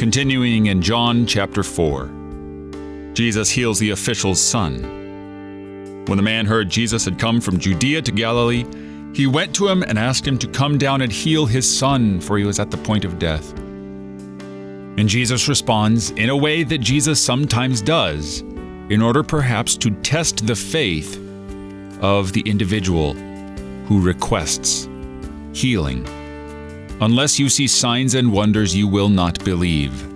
Continuing in John chapter 4, Jesus heals the official's son. When the man heard Jesus had come from Judea to Galilee, he went to him and asked him to come down and heal his son, for he was at the point of death. And Jesus responds in a way that Jesus sometimes does, in order perhaps to test the faith of the individual who requests healing. Unless you see signs and wonders, you will not believe.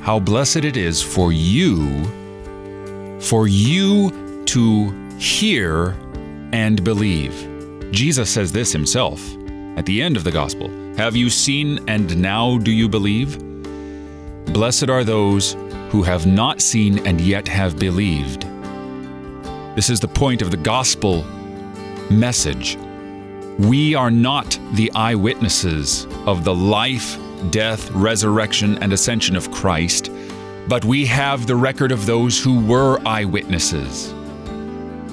How blessed it is for you, for you to hear and believe. Jesus says this himself at the end of the gospel Have you seen and now do you believe? Blessed are those who have not seen and yet have believed. This is the point of the gospel message. We are not the eyewitnesses of the life, death, resurrection, and ascension of Christ, but we have the record of those who were eyewitnesses.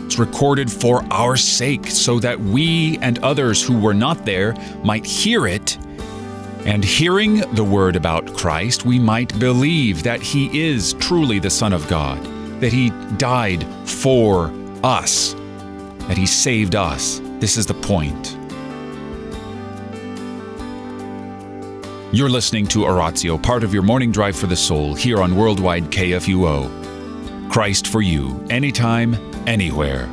It's recorded for our sake so that we and others who were not there might hear it. And hearing the word about Christ, we might believe that he is truly the Son of God, that he died for us, that he saved us. This is the point. You're listening to Oratio, part of your morning drive for the soul, here on Worldwide KFUO. Christ for you, anytime, anywhere.